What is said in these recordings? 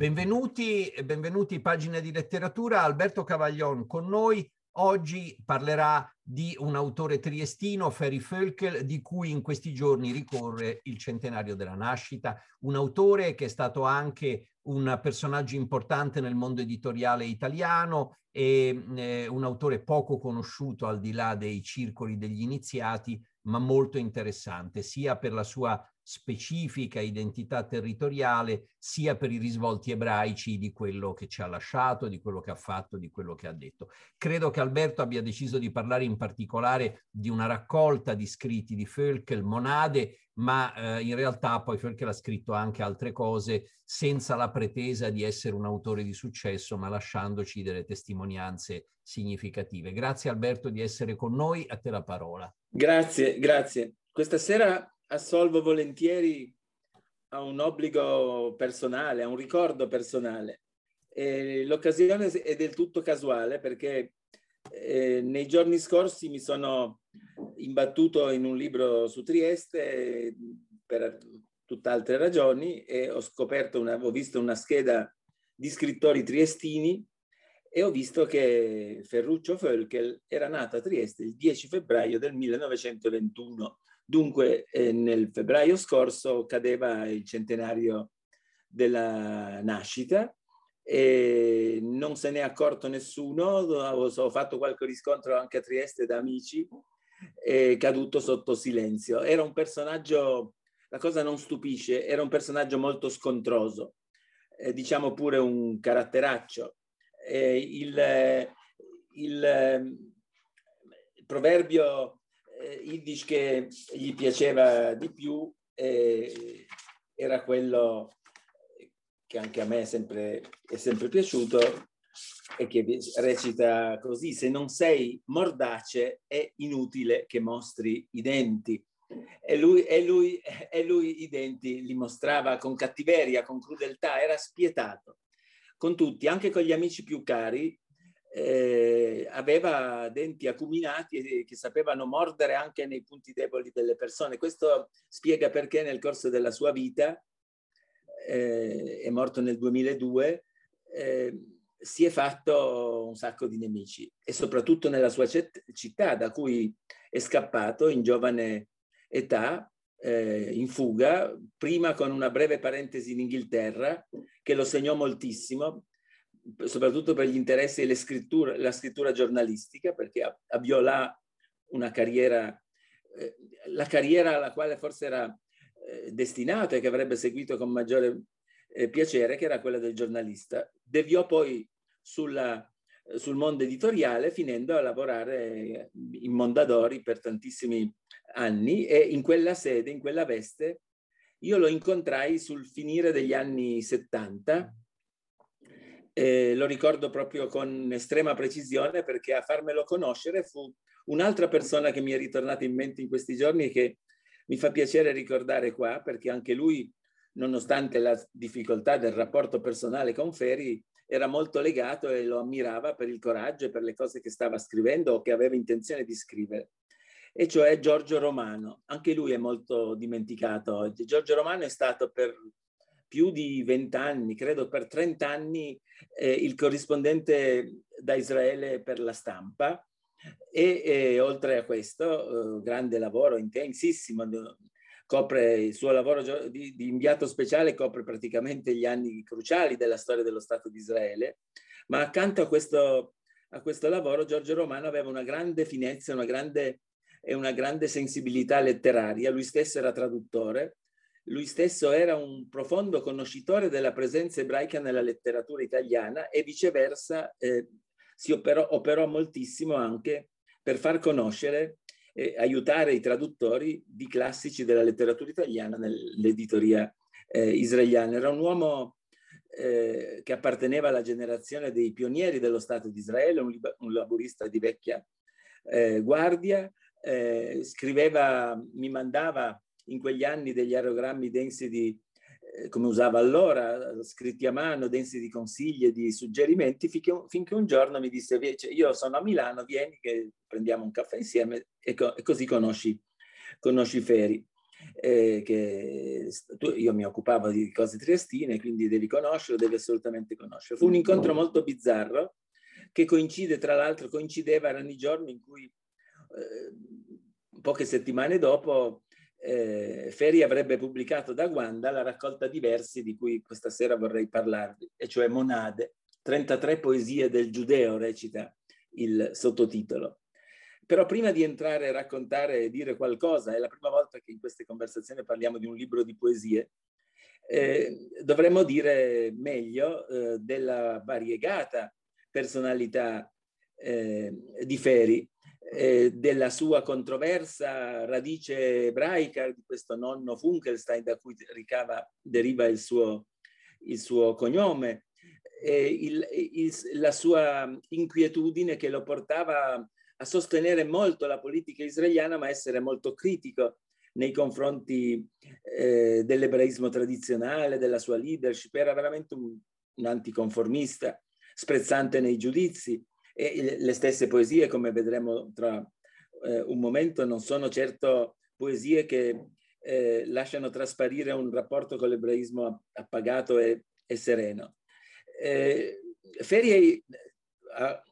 Benvenuti, benvenuti pagine di letteratura. Alberto Cavaglion con noi. Oggi parlerà di un autore triestino, Ferry Völkel, di cui in questi giorni ricorre il centenario della nascita, un autore che è stato anche un personaggio importante nel mondo editoriale italiano e eh, un autore poco conosciuto al di là dei circoli degli iniziati, ma molto interessante, sia per la sua specifica identità territoriale, sia per i risvolti ebraici di quello che ci ha lasciato, di quello che ha fatto, di quello che ha detto. Credo che Alberto abbia deciso di parlare in particolare di una raccolta di scritti di Völkel, Monade, ma eh, in realtà poi Völkel ha scritto anche altre cose senza la pretesa di essere un autore di successo, ma lasciandoci delle testimonianze significative. Grazie Alberto di essere con noi, a te la parola. Grazie, grazie. Questa sera assolvo volentieri a un obbligo personale, a un ricordo personale. E l'occasione è del tutto casuale perché eh, nei giorni scorsi mi sono imbattuto in un libro su Trieste per tutt'altre ragioni e ho scoperto, una, ho visto una scheda di scrittori triestini e ho visto che Ferruccio Völkel era nato a Trieste il 10 febbraio del 1921 Dunque eh, nel febbraio scorso cadeva il centenario della nascita e non se ne è accorto nessuno, ho fatto qualche riscontro anche a Trieste da amici, è caduto sotto silenzio. Era un personaggio, la cosa non stupisce, era un personaggio molto scontroso, eh, diciamo pure un caratteraccio. Eh, il, il, il proverbio eh, Yiddish che gli piaceva di più eh, era quello che anche a me è sempre, è sempre piaciuto e che recita così, se non sei mordace è inutile che mostri i denti. E lui, e, lui, e lui i denti li mostrava con cattiveria, con crudeltà, era spietato con tutti, anche con gli amici più cari, eh, aveva denti acuminati che sapevano mordere anche nei punti deboli delle persone. Questo spiega perché nel corso della sua vita, eh, è morto nel 2002, eh, si è fatto un sacco di nemici e soprattutto nella sua città da cui è scappato in giovane età, eh, in fuga, prima con una breve parentesi in Inghilterra che lo segnò moltissimo soprattutto per gli interessi della la scrittura giornalistica, perché avviò là una carriera, eh, la carriera alla quale forse era eh, destinato e che avrebbe seguito con maggiore eh, piacere, che era quella del giornalista. Deviò poi sulla, sul mondo editoriale, finendo a lavorare in Mondadori per tantissimi anni e in quella sede, in quella veste, io lo incontrai sul finire degli anni 70 eh, lo ricordo proprio con estrema precisione perché a farmelo conoscere fu un'altra persona che mi è ritornata in mente in questi giorni e che mi fa piacere ricordare qua perché anche lui, nonostante la difficoltà del rapporto personale con Ferri, era molto legato e lo ammirava per il coraggio e per le cose che stava scrivendo o che aveva intenzione di scrivere e cioè Giorgio Romano. Anche lui è molto dimenticato oggi. Giorgio Romano è stato per più di vent'anni, credo per trent'anni, eh, il corrispondente da Israele per la stampa. E, e oltre a questo, eh, grande lavoro intensissimo, copre il suo lavoro di, di, inviato speciale, copre praticamente gli anni cruciali della storia dello Stato di Israele, ma accanto a questo, a questo lavoro Giorgio Romano aveva una grande finezza una grande, e una grande sensibilità letteraria, lui stesso era traduttore lui stesso era un profondo conoscitore della presenza ebraica nella letteratura italiana e viceversa eh, si operò, operò, moltissimo anche per far conoscere e aiutare i traduttori di classici della letteratura italiana nell'editoria eh, israeliana. Era un uomo eh, che apparteneva alla generazione dei pionieri dello Stato di Israele, un, un laburista di vecchia eh, guardia, eh, scriveva, mi mandava in quegli anni degli aerogrammi densi di, eh, come usava allora, scritti a mano, densi di consigli e di suggerimenti, finché, finché un giorno mi disse, io sono a Milano, vieni che prendiamo un caffè insieme e, co- e così conosci, conosci Feri. eh, che tu, io mi occupavo di cose triestine, quindi devi conoscerlo, devi assolutamente conoscerlo. Fu un incontro molto bizzarro che coincide, tra l'altro, coincideva, erano i giorni in cui eh, poche settimane dopo eh, Ferri avrebbe pubblicato da Guanda la raccolta di versi di cui questa sera vorrei parlarvi, e cioè Monade, 33 poesie del Giudeo, recita il sottotitolo. Però prima di entrare a raccontare e dire qualcosa, è la prima volta che in queste conversazioni parliamo di un libro di poesie, eh, dovremmo dire meglio eh, della variegata personalità eh, di Feri, eh, della sua controversa radice ebraica, di questo nonno Funkelstein da cui ricava, deriva il suo, il suo cognome, il, il, la sua inquietudine che lo portava a sostenere molto la politica israeliana, ma essere molto critico nei confronti eh, dell'ebraismo tradizionale, della sua leadership. Era veramente un, un anticonformista, sprezzante nei giudizi e le stesse poesie, come vedremo tra eh, un momento, non sono certo poesie che eh, lasciano trasparire un rapporto con l'ebraismo appagato e, e sereno. Eh, Ferie ha,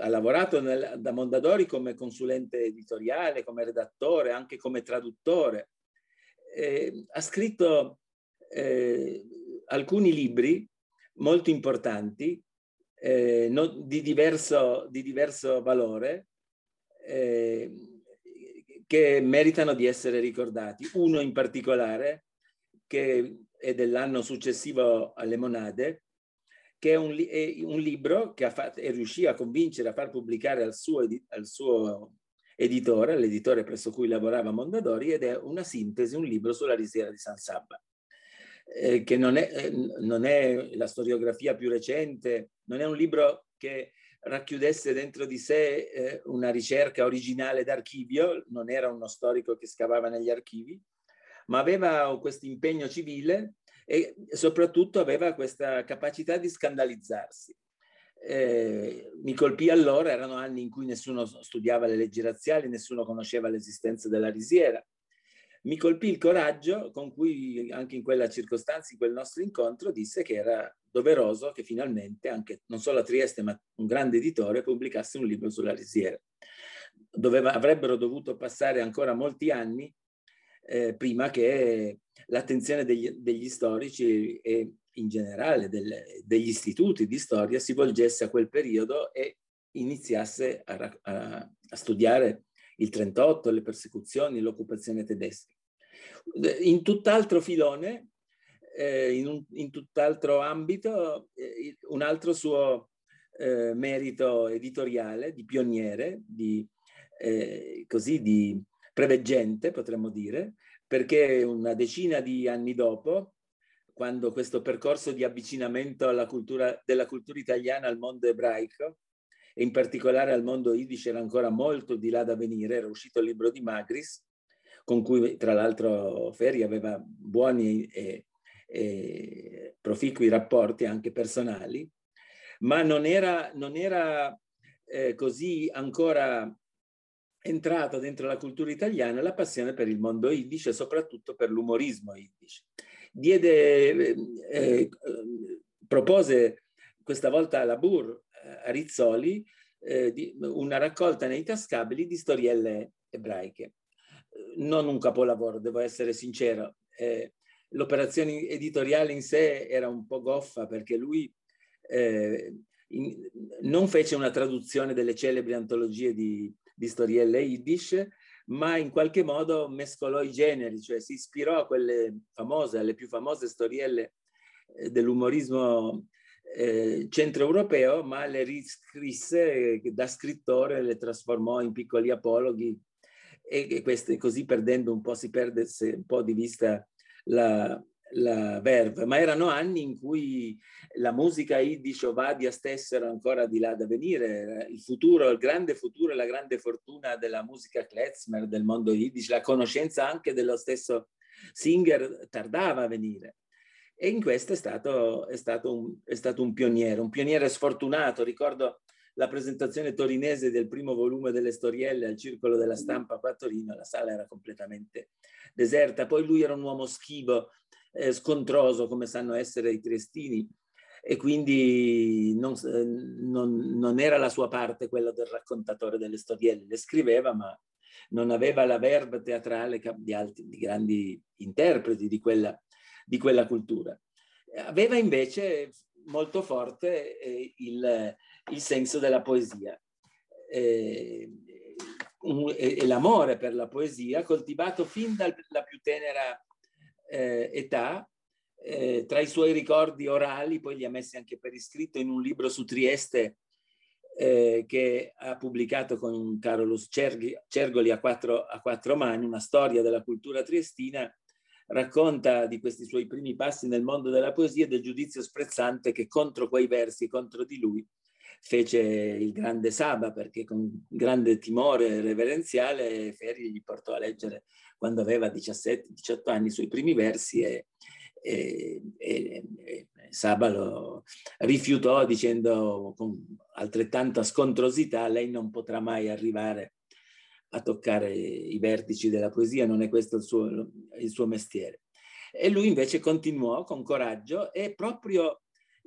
ha lavorato nel, da Mondadori come consulente editoriale, come redattore, anche come traduttore. Eh, ha scritto eh, alcuni libri molto importanti eh, no, di, diverso, di, diverso, valore eh, che meritano di essere ricordati. Uno in particolare, che è dell'anno successivo alle Monade, che è un, è un libro che fatto, è riuscito a convincere a far pubblicare al suo, al suo editore, l'editore presso cui lavorava Mondadori, ed è una sintesi, un libro sulla risiera di San Sabba, eh, che non è, eh, non è la storiografia più recente, non è un libro che racchiudesse dentro di sé eh, una ricerca originale d'archivio, non era uno storico che scavava negli archivi, ma aveva questo impegno civile e soprattutto aveva questa capacità di scandalizzarsi. Eh, mi colpì allora, erano anni in cui nessuno studiava le leggi razziali, nessuno conosceva l'esistenza della risiera. Mi colpì il coraggio con cui anche in quella circostanza, in quel nostro incontro, disse che era doveroso che finalmente anche non solo a Trieste, ma un grande editore pubblicasse un libro sulla risiera. Doveva, avrebbero dovuto passare ancora molti anni eh, prima che l'attenzione degli, degli, storici e in generale del, degli istituti di storia si volgesse a quel periodo e iniziasse a, a, a studiare il 38, le persecuzioni, l'occupazione tedesca. In tutt'altro filone, eh, in, un, in, tutt'altro ambito, eh, un altro suo eh, merito editoriale di pioniere, di, eh, così di preveggente, potremmo dire, perché una decina di anni dopo, quando questo percorso di avvicinamento alla cultura, della cultura italiana al mondo ebraico, e in particolare al mondo Yiddish era ancora molto di là da venire, era uscito il libro di Magris, con cui tra l'altro Ferri aveva buoni e, e proficui rapporti anche personali, ma non era, non era eh, così ancora entrata dentro la cultura italiana la passione per il mondo yiddish e soprattutto per l'umorismo yiddish. Diede, eh, eh, propose questa volta alla Bur, a Rizzoli, eh, di, una raccolta nei tascabili di storielle ebraiche. Non un capolavoro, devo essere sincero. Eh, l'operazione editoriale in sé era un po' goffa perché lui eh, in, non fece una traduzione delle celebri antologie di, di storielle yiddish, ma in qualche modo mescolò i generi, cioè si ispirò a quelle famose, alle più famose storielle eh, dell'umorismo eh, centroeuropeo, ma le riscrisse eh, da scrittore, le trasformò in piccoli apologhi e, e queste, così perdendo un po', si perde un po' di vista la, la verve, ma erano anni in cui la musica Yiddish Ovadia stesso era ancora di là da venire, il futuro, il grande futuro e la grande fortuna della musica klezmer, del mondo Yiddish, la conoscenza anche dello stesso Singer tardava a venire. E in questo è stato, è stato, un, è stato un pioniere, un pioniere sfortunato. Ricordo la presentazione torinese del primo volume delle storielle al Circolo della Stampa qua a Torino, la sala era completamente deserta. Poi lui era un uomo schivo, eh, scontroso come sanno essere i triestini e quindi non, eh, non, non, era la sua parte quella del raccontatore delle storielle, le scriveva ma non aveva la verba teatrale di, altri, di grandi interpreti di quella, di quella cultura. Aveva invece molto forte eh, il, il, senso della poesia eh, e, l'amore per la poesia coltivato fin dalla più tenera eh, età. Eh, tra i suoi ricordi orali, poi li ha messi anche per iscritto in un libro su Trieste eh, che ha pubblicato con Carolus Cergoli a quattro, a quattro mani, una storia della cultura triestina, racconta di questi suoi primi passi nel mondo della poesia e del giudizio sprezzante che contro quei versi, contro di lui, fece il grande Saba, perché con grande timore reverenziale Ferri gli portò a leggere quando aveva 17-18 anni i suoi primi versi e, e, e, e Saba lo rifiutò dicendo con altrettanta scontrosità lei non potrà mai arrivare a toccare i vertici della poesia, non è questo il suo, il suo mestiere. E lui invece continuò con coraggio e proprio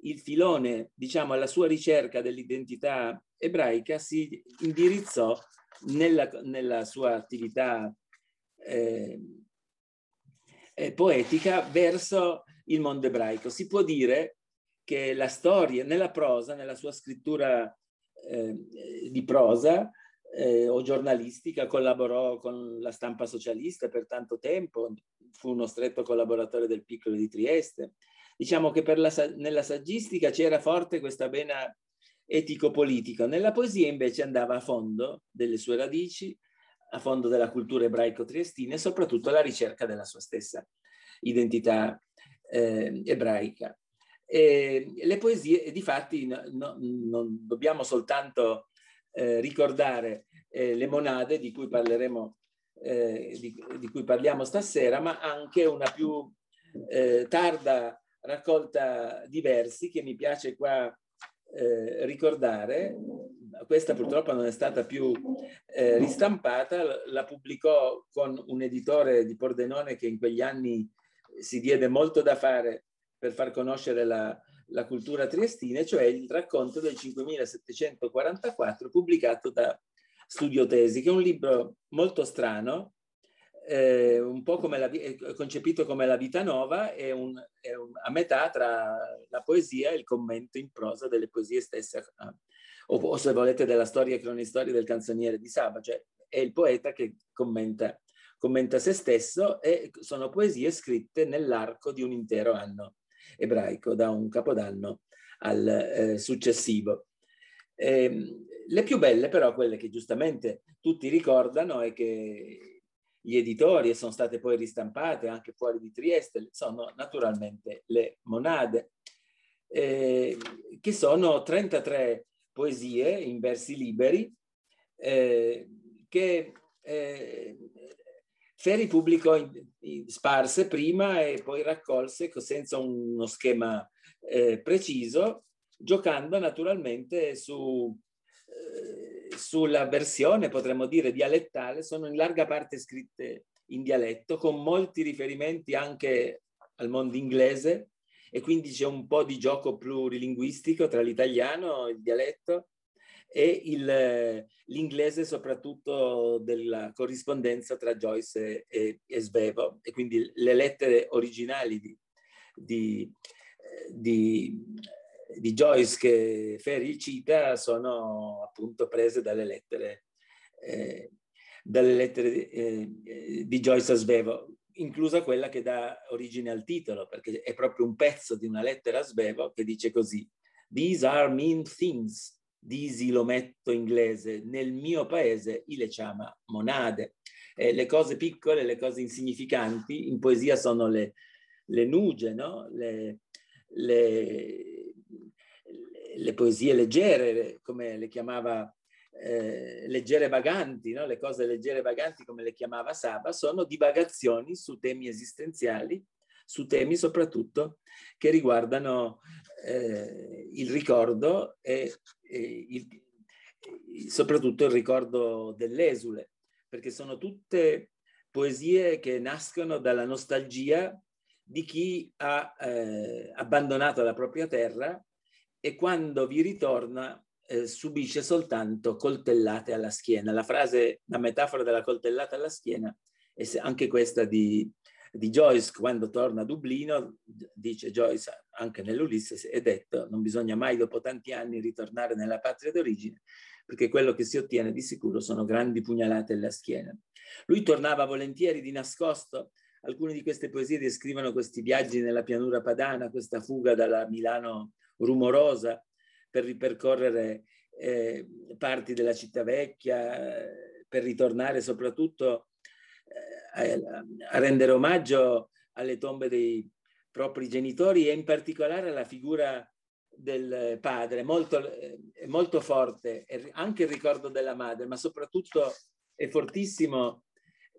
il filone, diciamo, alla sua ricerca dell'identità ebraica si indirizzò nella, nella sua attività eh, eh, poetica verso il mondo ebraico. Si può dire che la storia, nella prosa, nella sua scrittura eh, di prosa, eh, o giornalistica, collaborò con la stampa socialista per tanto tempo, fu uno stretto collaboratore del Piccolo di Trieste. Diciamo che la, nella saggistica c'era forte questa vena etico-politica, nella poesia invece andava a fondo delle sue radici, a fondo della cultura ebraico-triestina e soprattutto alla ricerca della sua stessa identità eh, ebraica. E le poesie, di fatti, no, no, non dobbiamo soltanto eh, ricordare eh, le monade di cui parleremo, eh, di, di, cui parliamo stasera, ma anche una più eh, tarda raccolta di versi che mi piace qua eh, ricordare. Questa purtroppo non è stata più eh, ristampata, la pubblicò con un editore di Pordenone che in quegli anni si diede molto da fare per far conoscere la, la cultura triestina, cioè il racconto del 5744 pubblicato da Studio Tesi, che è un libro molto strano, eh, un po' come la, concepito come la vita nuova, è, un, è un, a metà tra la poesia e il commento in prosa delle poesie stesse, eh, o, o, se volete della storia e cronistoria del canzoniere di Saba, cioè è il poeta che commenta, commenta se stesso e sono poesie scritte nell'arco di un intero anno ebraico da un capodanno al eh, successivo. Eh, le più belle però, quelle che giustamente tutti ricordano e che gli editori, e sono state poi ristampate anche fuori di Trieste, sono naturalmente le monade, eh, che sono 33 poesie in versi liberi eh, che eh, Ferri pubblicò in, in, sparse prima e poi raccolse senza uno schema eh, preciso, giocando naturalmente su, eh, sulla versione, potremmo dire, dialettale, sono in larga parte scritte in dialetto, con molti riferimenti anche al mondo inglese e quindi c'è un po' di gioco plurilinguistico tra l'italiano il dialetto e il, l'inglese soprattutto della corrispondenza tra Joyce e, e, Svevo e quindi le lettere originali di, di, di, di Joyce che Ferri cita sono appunto prese dalle lettere, eh, dalle lettere eh, di Joyce a Svevo inclusa quella che dà origine al titolo, perché è proprio un pezzo di una lettera a Svevo che dice così: These are mean things disi l'ometto inglese, nel mio paese le chiama monade. Eh, le cose piccole, le cose insignificanti, in poesia sono le, le nuge, no? le, le, le, poesie leggere, come le chiamava, eh, leggere vaganti, no? le cose leggere vaganti come le chiamava Saba, sono divagazioni su temi esistenziali, su temi soprattutto che riguardano eh, il ricordo e, e il, soprattutto il ricordo dell'esule, perché sono tutte poesie che nascono dalla nostalgia di chi ha eh, abbandonato la propria terra e quando vi ritorna eh, subisce soltanto coltellate alla schiena. La frase, la metafora della coltellata alla schiena è anche questa di, di Joyce quando torna a Dublino, dice Joyce anche nell'Ulisse, è detto non bisogna mai dopo tanti anni ritornare nella patria d'origine perché quello che si ottiene di sicuro sono grandi pugnalate alla schiena. Lui tornava volentieri di nascosto, alcune di queste poesie descrivono questi viaggi nella pianura padana, questa fuga dalla Milano rumorosa per ripercorrere eh, parti della città vecchia, per ritornare soprattutto eh, a rendere omaggio alle tombe dei propri genitori e in particolare alla figura del padre, molto, eh, molto forte, anche il ricordo della madre, ma soprattutto è fortissimo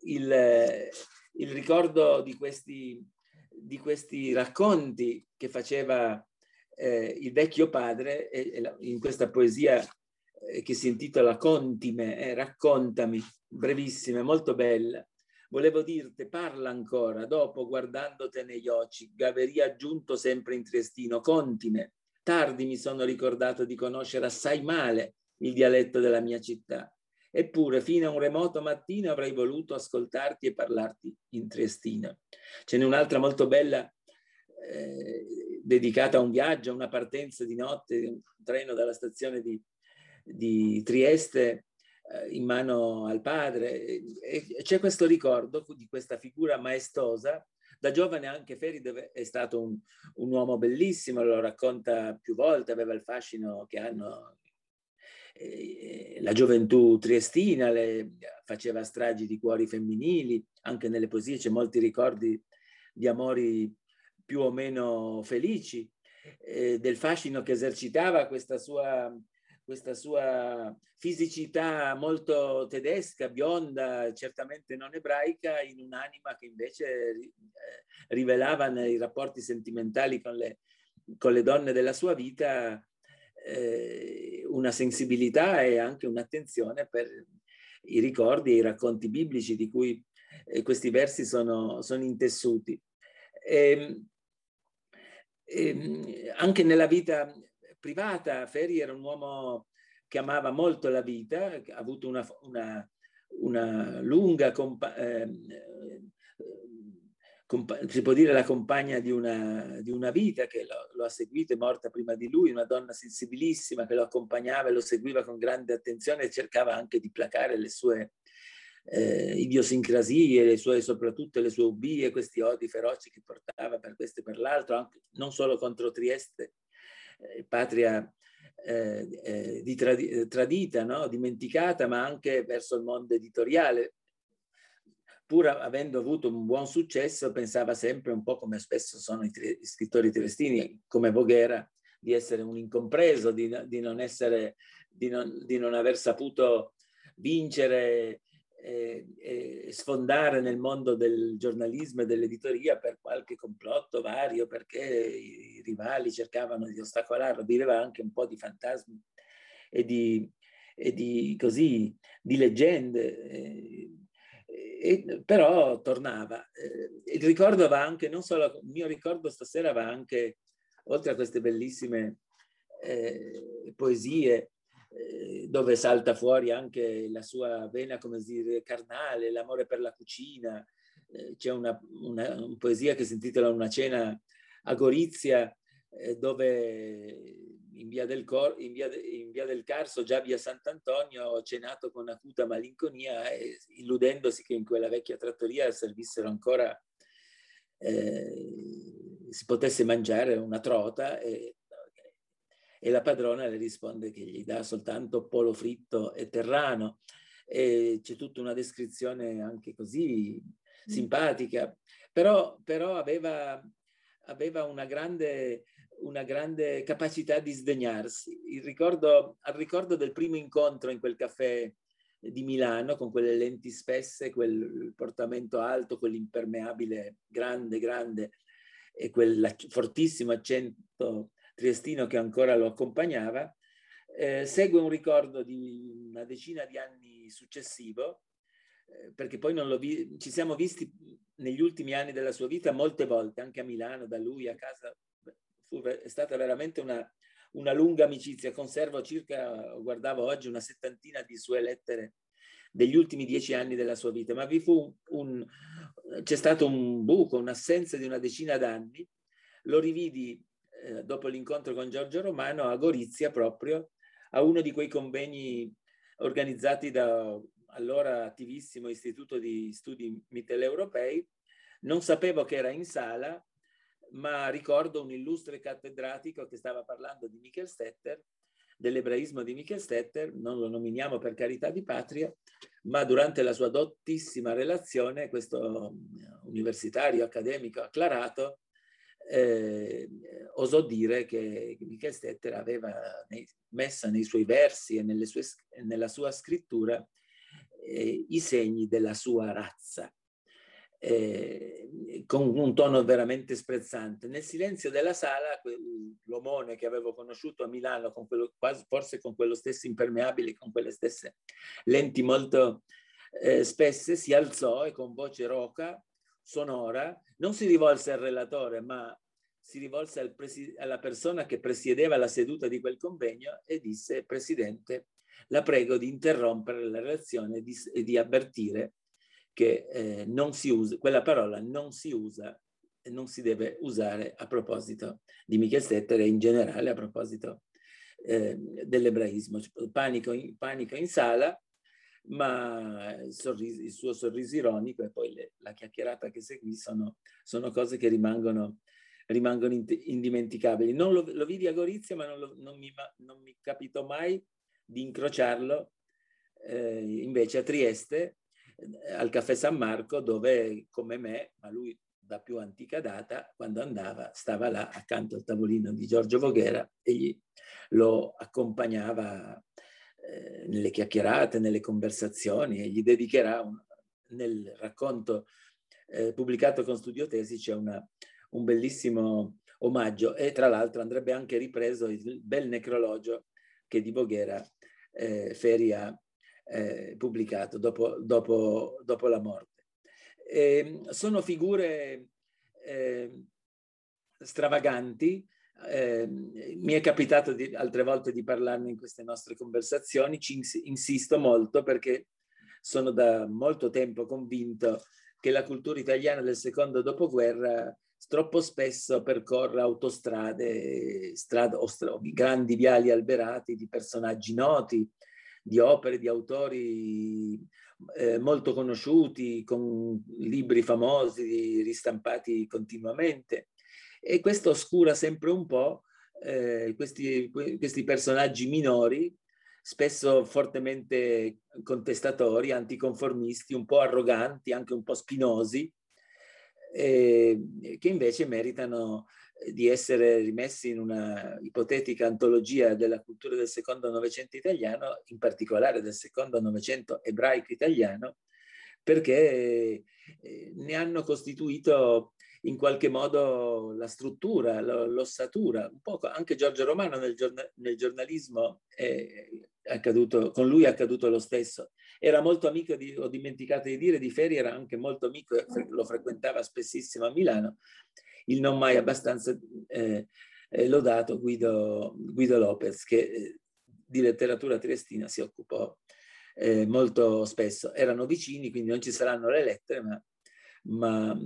il, il ricordo di questi, di questi racconti che faceva eh, il vecchio padre in questa poesia eh, che si intitola Contime, eh, raccontami, brevissima, molto bella. Volevo dirti, parla ancora, dopo guardandoti negli occhi, gaveria giunto sempre in Triestino, contime, Tardi mi sono ricordato di conoscere assai male il dialetto della mia città. Eppure, fino a un remoto mattino avrei voluto ascoltarti e parlarti in triestino. Ce n'è un'altra molto bella eh, dedicata a un viaggio, a una partenza di notte, un treno dalla stazione di, di Trieste eh, in mano al padre. E, c'è questo ricordo di questa figura maestosa da giovane anche Feride è stato un, un uomo bellissimo, lo racconta più volte, aveva il fascino che hanno eh, la gioventù triestina, le, faceva stragi di cuori femminili, anche nelle poesie c'è molti ricordi di amori più o meno felici, eh, del fascino che esercitava questa sua questa sua fisicità molto tedesca, bionda, certamente non ebraica, in un'anima che invece eh, rivelava nei rapporti sentimentali con le, con le donne della sua vita eh, una sensibilità e anche un'attenzione per i ricordi e i racconti biblici di cui eh, questi versi sono, sono intessuti. E, ehm, ehm, anche nella vita privata. Ferri era un uomo che amava molto la vita, ha avuto una, una, una lunga, compa- eh, compa- si può dire la compagna di una, di una vita che lo, lo, ha seguito, è morta prima di lui, una donna sensibilissima che lo accompagnava e lo seguiva con grande attenzione e cercava anche di placare le sue eh, idiosincrasie, le sue, soprattutto le sue ubbie, questi odi feroci che portava per questo e per l'altro, anche, non solo contro Trieste, eh, patria eh, eh, di tradi- tradita, no? dimenticata, ma anche verso il mondo editoriale. Pur avendo avuto un buon successo, pensava sempre un po' come spesso sono i, i scrittori triestini, come Voghera, di essere un incompreso, di, di, non, essere, di, non, di non aver saputo vincere eh, eh, sfondare nel mondo del giornalismo e dell'editoria per qualche complotto vario, perché i rivali cercavano di ostacolarlo, viveva anche un po' di fantasmi e di, e di, così, di leggende. Eh, e, però tornava. Eh, il ricordo va anche, non solo, il mio ricordo stasera va anche, oltre a queste bellissime eh, poesie, dove salta fuori anche la sua vena, come dire, carnale, l'amore per la cucina. Eh, c'è una, una, una, poesia che si intitola Una cena a Gorizia, eh, dove in via, del Cor, in, via in via, del Carso, già via Sant'Antonio, ho cenato con acuta malinconia, eh, illudendosi che in quella vecchia trattoria servissero ancora, eh, si potesse mangiare una trota. E, e la padrona le risponde che gli dà soltanto polo fritto e terrano e c'è tutta una descrizione anche così mm. simpatica, però, però aveva, aveva una, grande, una grande capacità di sdegnarsi. Il ricordo, al ricordo del primo incontro in quel caffè di Milano con quelle lenti spesse, quel portamento alto, quell'impermeabile grande, grande e quel fortissimo accento triestino che ancora lo accompagnava, eh, segue un ricordo di una decina di anni successivo, eh, perché poi non lo vi- ci siamo visti negli ultimi anni della sua vita molte volte, anche a Milano, da lui a casa. Fu, è stata veramente una, una lunga amicizia. Conservo circa, guardavo oggi, una settantina di sue lettere degli ultimi dieci anni della sua vita, ma vi fu un, c'è stato un buco, un'assenza di una decina d'anni. Lo rividi eh, dopo l'incontro con Giorgio Romano a Gorizia proprio, a uno di quei convegni organizzati da allora attivissimo Istituto di Studi Mitteleuropei. Non sapevo che era in sala, ma ricordo un illustre cattedratico che stava parlando di Michael Stetter, dell'ebraismo di Michael Stetter, non lo nominiamo per carità di patria, ma durante la sua dottissima relazione questo universitario accademico acclarato eh, osò dire che Michael Stetter aveva nei, messa nei suoi versi e sue, nella sua scrittura eh, i segni della sua razza eh, con un tono veramente sprezzante. Nel silenzio della sala, l'omone che avevo conosciuto a Milano, con quello, quasi, forse con quello stesso impermeabile, con quelle stesse lenti molto eh, spesse, si alzò e con voce roca, sonora, non si rivolse al relatore, ma si rivolse al alla persona che presiedeva la seduta di quel convegno e disse, Presidente, la prego di interrompere la relazione e di, e di avvertire che eh, usa, quella parola non si usa e non si deve usare a proposito di Michel Stetter e in generale a proposito eh, dell'ebraismo. Panico panico in sala, ma il, sorriso, il, suo sorriso ironico e poi le, la chiacchierata che seguì sono, sono cose che rimangono, rimangono indimenticabili. Non lo, lo, vidi a Gorizia, ma non, lo, non, mi, non mi capitò mai di incrociarlo eh, invece a Trieste al Caffè San Marco dove come me, ma lui da più antica data, quando andava stava là accanto al tavolino di Giorgio Voghera e gli, lo accompagnava eh, nelle chiacchierate, nelle conversazioni e gli dedicherà un, nel racconto eh, pubblicato con Studio Tesi c'è una, un bellissimo omaggio e tra l'altro andrebbe anche ripreso il bel necrologio che di Voghera eh, Feria eh, pubblicato dopo, dopo, dopo, la morte. E ehm, sono figure eh, stravaganti, eh, mi è capitato di, altre volte di parlarne in queste nostre conversazioni, ci insisto molto perché sono da molto tempo convinto che la cultura italiana del secondo dopoguerra troppo spesso percorre autostrade, strade, grandi viali alberati di personaggi noti, di opere di autori eh, molto conosciuti, con libri famosi ristampati continuamente. E questo oscura sempre un po' eh, questi, questi personaggi minori, spesso fortemente contestatori, anticonformisti, un po' arroganti, anche un po' spinosi, eh, che invece meritano di essere rimessi in una ipotetica antologia della cultura del secondo Novecento italiano, in particolare del secondo Novecento ebraico italiano, perché eh, ne hanno costituito in qualche modo la struttura, l'ossatura. Un po' anche Giorgio Romano nel, giorna, nel giornalismo accaduto, con lui è accaduto lo stesso. Era molto amico, di, ho dimenticato di dire, di Ferri era anche molto amico, lo frequentava spessissimo a Milano il non mai abbastanza eh, eh, lodato Guido, Guido, Lopez, che eh, di letteratura triestina si occupò eh, molto spesso. Erano vicini, quindi non ci saranno le lettere, ma, ma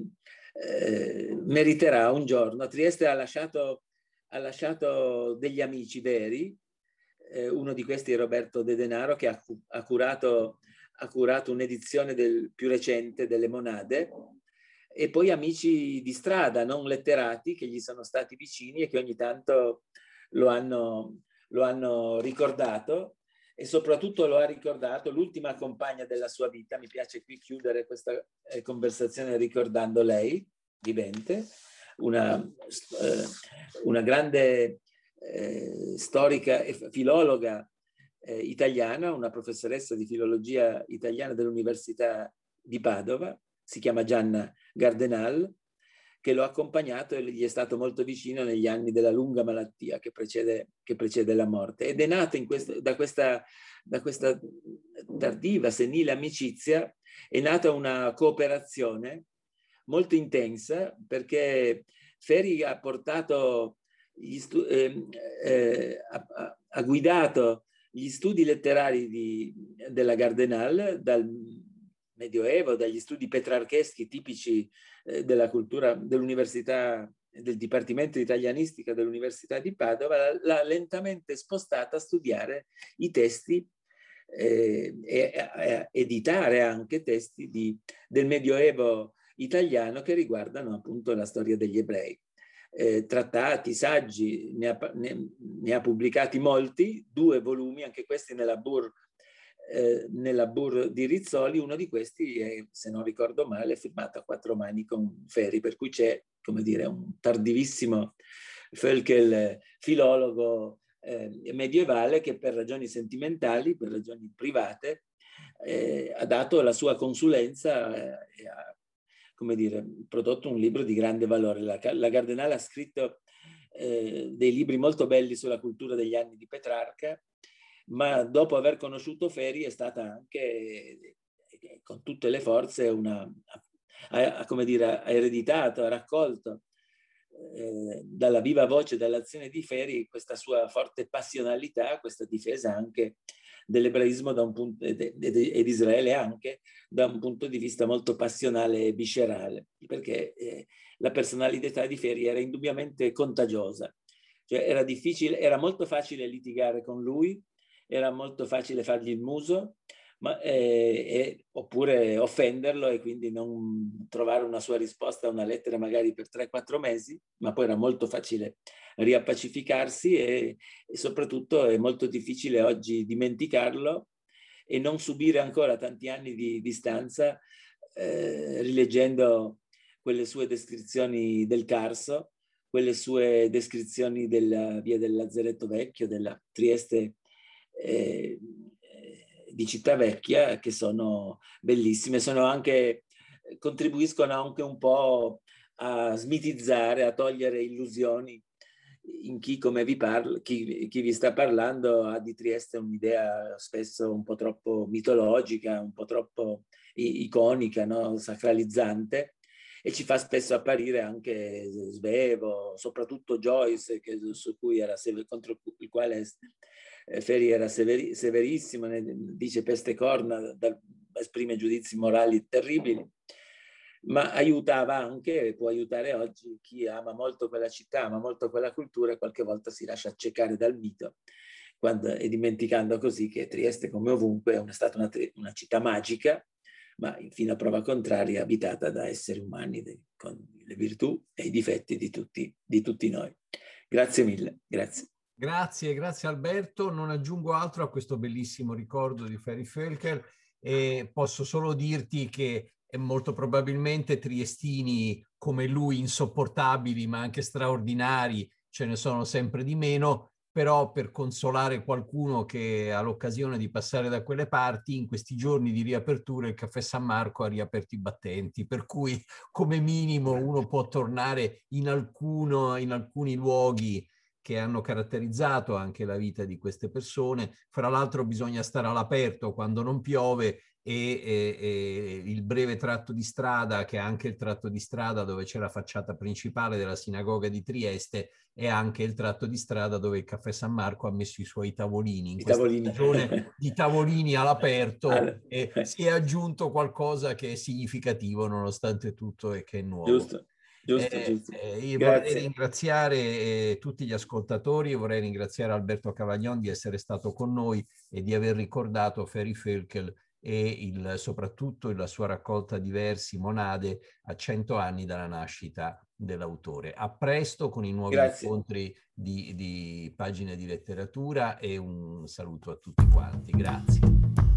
eh, meriterà un giorno. Trieste ha lasciato, ha lasciato degli amici veri, eh, uno di questi è Roberto De Denaro, che ha, ha curato, ha curato un'edizione del, più recente delle Monade, e poi amici di strada, non letterati, che gli sono stati vicini e che ogni tanto lo hanno, lo hanno ricordato e soprattutto lo ha ricordato l'ultima compagna della sua vita. Mi piace qui chiudere questa eh, conversazione ricordando lei, vivente, una, eh, una grande eh, storica e filologa eh, italiana, una professoressa di filologia italiana dell'Università di Padova, si chiama Gianna Gardenal, che l'ho accompagnato e gli è stato molto vicino negli anni della lunga malattia che precede, che precede la morte. Ed è nato questo, da, questa, da questa tardiva, senile amicizia, è nata una cooperazione molto intensa perché Ferri ha portato, stu- eh, eh, ha, ha, guidato gli studi letterari di, della Gardenal dal Medioevo, dagli studi petrarcheschi tipici eh, della cultura dell'università del Dipartimento di Italianistica dell'Università di Padova, l'ha lentamente spostata a studiare i testi eh, e a editare anche testi di, del Medioevo italiano che riguardano appunto la storia degli ebrei. Eh, trattati, saggi, ne ha, ne, ne ha, pubblicati molti, due volumi, anche questi nella Bur, eh, nella Bur di Rizzoli, uno di questi è, se non ricordo male, firmato a quattro mani con Ferri, per cui c'è, come dire, un tardivissimo Völkel, filologo eh, medievale che per ragioni sentimentali, per ragioni private, eh, ha dato la sua consulenza eh, e ha come dire, prodotto un libro di grande valore. La, la Gardenale ha scritto eh, dei libri molto belli sulla cultura degli anni di Petrarca, ma dopo aver conosciuto Feri è stata anche, eh, con tutte le forze, una, ha, come dire, ha ereditato, ha raccolto eh, dalla viva voce, dall'azione di Feri, questa sua forte passionalità, questa difesa anche dell'ebraismo punto, ed, ed, Israele anche da un punto di vista molto passionale e viscerale, perché eh, la personalità di Ferri era indubbiamente contagiosa. Cioè era difficile, era molto facile litigare con lui, era molto facile fargli il muso, ma, eh, eh, oppure offenderlo e quindi non trovare una sua risposta a una lettera magari per 3-4 mesi, ma poi era molto facile riappacificarsi e, e soprattutto è molto difficile oggi dimenticarlo e non subire ancora tanti anni di distanza eh, rileggendo quelle sue descrizioni del Carso, quelle sue descrizioni della via del Lazzaretto Vecchio, della Trieste eh, di Città Vecchia che sono bellissime, sono anche, contribuiscono anche un po' a smitizzare, a togliere illusioni in chi come vi parla, chi, chi, vi sta parlando ha di Trieste un'idea spesso un po' troppo mitologica, un po' troppo iconica, no? sacralizzante e ci fa spesso apparire anche Svevo, soprattutto Joyce, che, su cui era, contro il quale eh, Ferri era severi, severissimo, dice peste corna, da, esprime giudizi morali terribili, ma aiutava anche, può aiutare oggi chi ama molto quella città, ama molto quella cultura e qualche volta si lascia accecare dal mito quando, e dimenticando così che Trieste come ovunque è stata una, una città magica, ma fino a prova contraria abitata da esseri umani de, con le virtù e i difetti di tutti, di tutti noi. Grazie mille, grazie. Grazie, grazie Alberto. Non aggiungo altro a questo bellissimo ricordo di Ferry Felker e posso solo dirti che molto probabilmente triestini come lui insopportabili ma anche straordinari ce ne sono sempre di meno, però per consolare qualcuno che ha l'occasione di passare da quelle parti, in questi giorni di riapertura il Caffè San Marco ha riaperto i battenti, per cui come minimo uno può tornare in, alcuno, in alcuni luoghi che hanno caratterizzato anche la vita di queste persone. Fra l'altro bisogna stare all'aperto quando non piove e, e, e, il breve tratto di strada, che è anche il tratto di strada dove c'è la facciata principale della sinagoga di Trieste, è anche il tratto di strada dove il Caffè San Marco ha messo i suoi tavolini. In I questa tavolini. di tavolini all'aperto e si è aggiunto qualcosa che è significativo nonostante tutto e che è nuovo. Giusto. Giusto, eh, giusto. Eh, io vorrei ringraziare eh, tutti gli ascoltatori, vorrei ringraziare Alberto Cavagnon di essere stato con noi e di aver ricordato Ferry Felkel e il, soprattutto la sua raccolta di versi Monade a cento anni dalla nascita dell'autore. A presto con i nuovi Grazie. incontri di, di pagine di letteratura e un saluto a tutti quanti. Grazie.